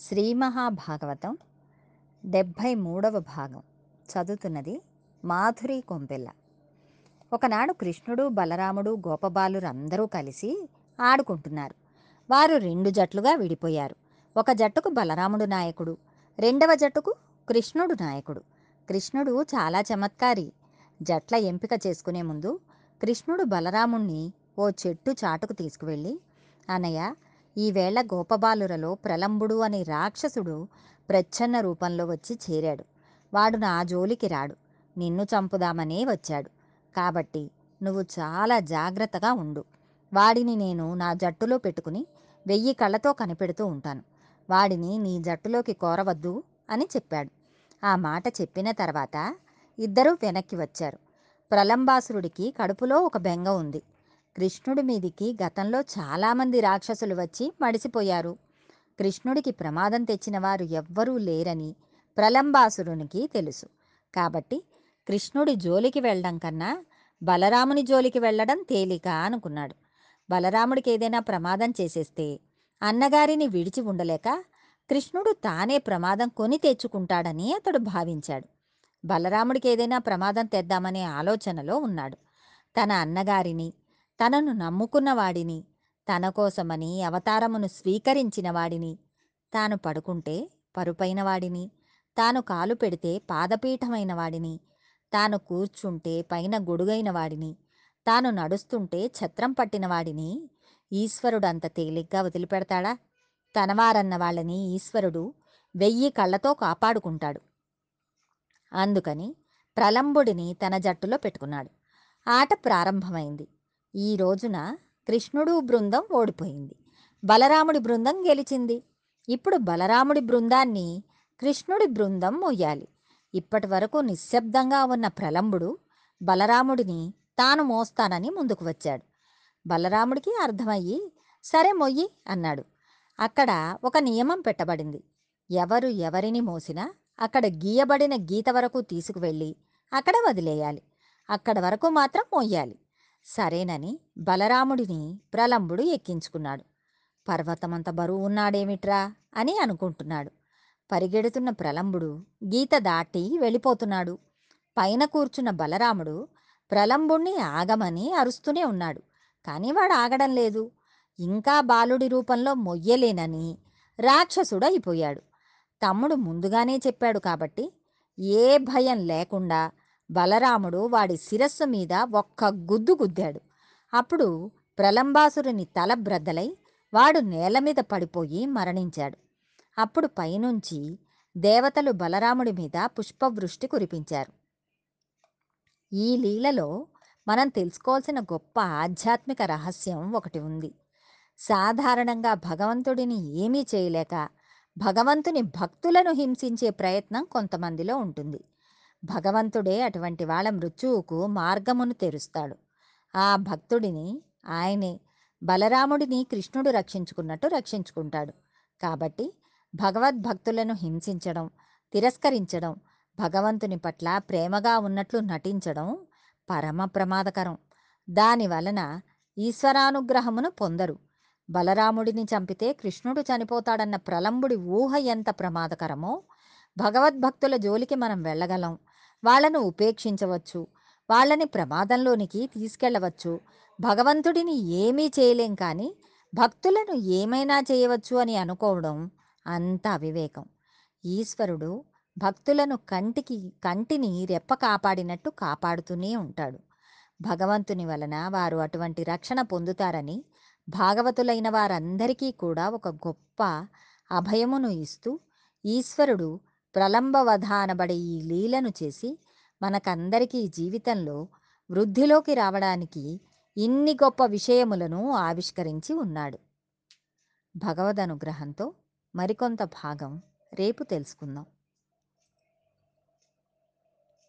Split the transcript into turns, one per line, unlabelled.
శ్రీ మహాభాగవతం డెబ్భై మూడవ భాగం చదువుతున్నది మాధురి కొంపెల్ల ఒకనాడు కృష్ణుడు బలరాముడు గోపబాలురు అందరూ కలిసి ఆడుకుంటున్నారు. వారు రెండు జట్లుగా విడిపోయారు. ఒక జట్టుకు బలరాముడు నాయకుడు రెండవ జట్టుకు కృష్ణుడు నాయకుడు. కృష్ణుడు చాలా చమత్కారి. జట్ల ఎంపిక చేసుకునే ముందు కృష్ణుడు బలరాముణ్ణి ఓ చెట్టు చాటుకు తీసుకువెళ్ళి అన్నయ్య ఈవేళ గోపబాలురలో ప్రలంబుడు అనే రాక్షసుడు ప్రచ్ఛన్న రూపంలో వచ్చి చేరాడు. వాడు నా జోలికి రాడు. నిన్ను చంపుదామనే వచ్చాడు. కాబట్టి నువ్వు చాలా జాగ్రత్తగా ఉండు. వాడిని నేను నా జట్టులో పెట్టుకుని వెయ్యి కళ్ళతో కనిపెడుతూ ఉంటాను. వాడిని నీ జట్టులోకి కోరవద్దు అని చెప్పాడు. ఆ మాట చెప్పిన తర్వాత ఇద్దరూ వెనక్కి వచ్చారు. ప్రలంబాసురుడికి కడుపులో ఒక బెంగ ఉంది. కృష్ణుడి మీదికి గతంలో చాలామంది రాక్షసులు వచ్చి మడిసిపోయారు. కృష్ణుడికి ప్రమాదం తెచ్చిన వారు ఎవ్వరూ లేరని ప్రలంబాసురునికి తెలుసు. కాబట్టి కృష్ణుడి జోలికి వెళ్ళడం కన్నా బలరాముని జోలికి వెళ్ళడం తేలిక అనుకున్నాడు. బలరాముడికి ఏదైనా ప్రమాదం చేసేస్తే అన్నగారిని విడిచి ఉండలేక కృష్ణుడు తానే ప్రమాదం కొని తెచ్చుకుంటాడని అతడు భావించాడు. బలరాముడికి ఏదైనా ప్రమాదం తెద్దామనే ఆలోచనలో ఉన్నాడు. తన అన్నగారిని తనను నమ్ముకున్నవాడిని తన కోసమని అవతారమును స్వీకరించిన వాడిని. తాను పడుకుంటే పరుపైన వాడిని తాను కాలు పెడితే పాదపీఠమైన వాడిని తాను కూర్చుంటే పైన గొడుగైన వాడిని తాను నడుస్తుంటే ఛత్రం పట్టిన వాడిని ఈశ్వరుడు అంత తేలిగ్గా వదిలిపెడతాడా? తనవారన్న వాళ్ళని ఈశ్వరుడు వెయ్యి కళ్ళతో కాపాడుకుంటాడు. అందుకని ప్రలంబుడిని తన జట్టులో పెట్టుకున్నాడు. ఆట ప్రారంభమైంది. ఈ రోజున కృష్ణుడు బృందం ఓడిపోయింది. బలరాముడి బృందం గెలిచింది. ఇప్పుడు బలరాముడి బృందాన్ని కృష్ణుడి బృందం మొయ్యాలి. ఇప్పటి వరకు నిశ్శబ్దంగా ఉన్న ప్రలంబుడు బలరాముడిని తాను మోస్తానని ముందుకు వచ్చాడు. బలరాముడికి అర్థమయ్యి సరే మొయ్యి అన్నాడు. అక్కడ ఒక నియమం పెట్టబడింది. ఎవరు ఎవరిని మోసినా అక్కడ గీయబడిన గీత వరకు తీసుకువెళ్ళి అక్కడ వదిలేయాలి. అక్కడ వరకు మాత్రం మోయాలి సరేనని బలరాముడిని ప్రలంబుడు ఎక్కించుకున్నాడు. పర్వతమంత బరువు ఉన్నాడేమిట్రా? అని అనుకుంటున్నాడు. పరిగెడుతున్న ప్రలంబుడు గీత దాటి వెళ్ళిపోతున్నాడు. పైన కూర్చున్న బలరాముడు ప్రలంబుణ్ణి ఆగమని అరుస్తూనే ఉన్నాడు. కానీ వాడు ఆగడం లేదు. ఇంకా బాలుడి రూపంలో మొయ్యలేనని రాక్షసుడు అయిపోయాడు తమ్ముడు ముందుగానే చెప్పాడు కాబట్టి ఏ భయం లేకుండా బలరాముడు వాడి శిరస్సు మీద ఒక్క గుద్దు గుద్దాడు. అప్పుడు ప్రలంబాసురుని తల బ్రద్దలై వాడు నేల మీద పడిపోయి మరణించాడు. అప్పుడు పైనుంచి దేవతలు బలరాముడి మీద పుష్పవృష్టి కురిపించారు. ఈ లీలలో మనం తెలుసుకోవాల్సిన గొప్ప ఆధ్యాత్మిక రహస్యం ఒకటి ఉంది. సాధారణంగా భగవంతుడిని ఏమీ చేయలేక భగవంతుని భక్తులను హింసించే ప్రయత్నం కొంతమందిలో ఉంటుంది. భగవంతుడే అటువంటి వాళ్ళ మృత్యువుకు మార్గమును తెరుస్తాడు. ఆ భక్తుడిని ఆయనే బలరాముడిని కృష్ణుడు రక్షించుకున్నట్టు రక్షించుకుంటాడు. కాబట్టి భగవద్భక్తులను హింసించడం తిరస్కరించడం భగవంతుని పట్ల ప్రేమగా ఉన్నట్లు నటించడం పరమ ప్రమాదకరం. దాని వలన ఈశ్వరానుగ్రహమును పొందరు. బలరాముడిని చంపితే కృష్ణుడు చనిపోతాడన్న ప్రలంబుడి ఊహ ఎంత ప్రమాదకరమో భగవద్భక్తుల జోలికి మనం వెళ్ళగలం. వాళ్ళను ఉపేక్షించవచ్చు. వాళ్ళని ప్రమాదంలోనికి తీసుకెళ్ళవచ్చు భగవంతుడిని ఏమీ చేయలేం కానీ భక్తులను ఏమైనా చేయవచ్చు అని అనుకోవడం అంత అవివేకం. ఈశ్వరుడు భక్తులను కంటికి కంటిని రెప్ప కాపాడినట్టు కాపాడుతూనే ఉంటాడు. భగవంతుని వలన వారు అటువంటి రక్షణ పొందుతారని భాగవతులైన వారందరికీ కూడా ఒక గొప్ప అభయమును ఇస్తూ ఈశ్వరుడు ప్రలంబవధ అనబడే ఈ లీలను చేసి మనకందరికీ జీవితంలో వృద్ధిలోకి రావడానికి ఇన్ని గొప్ప విషయములను ఆవిష్కరించి ఉన్నాడు. భగవద్ అనుగ్రహంతో మరికొంత భాగం రేపు తెలుసుకుందాం.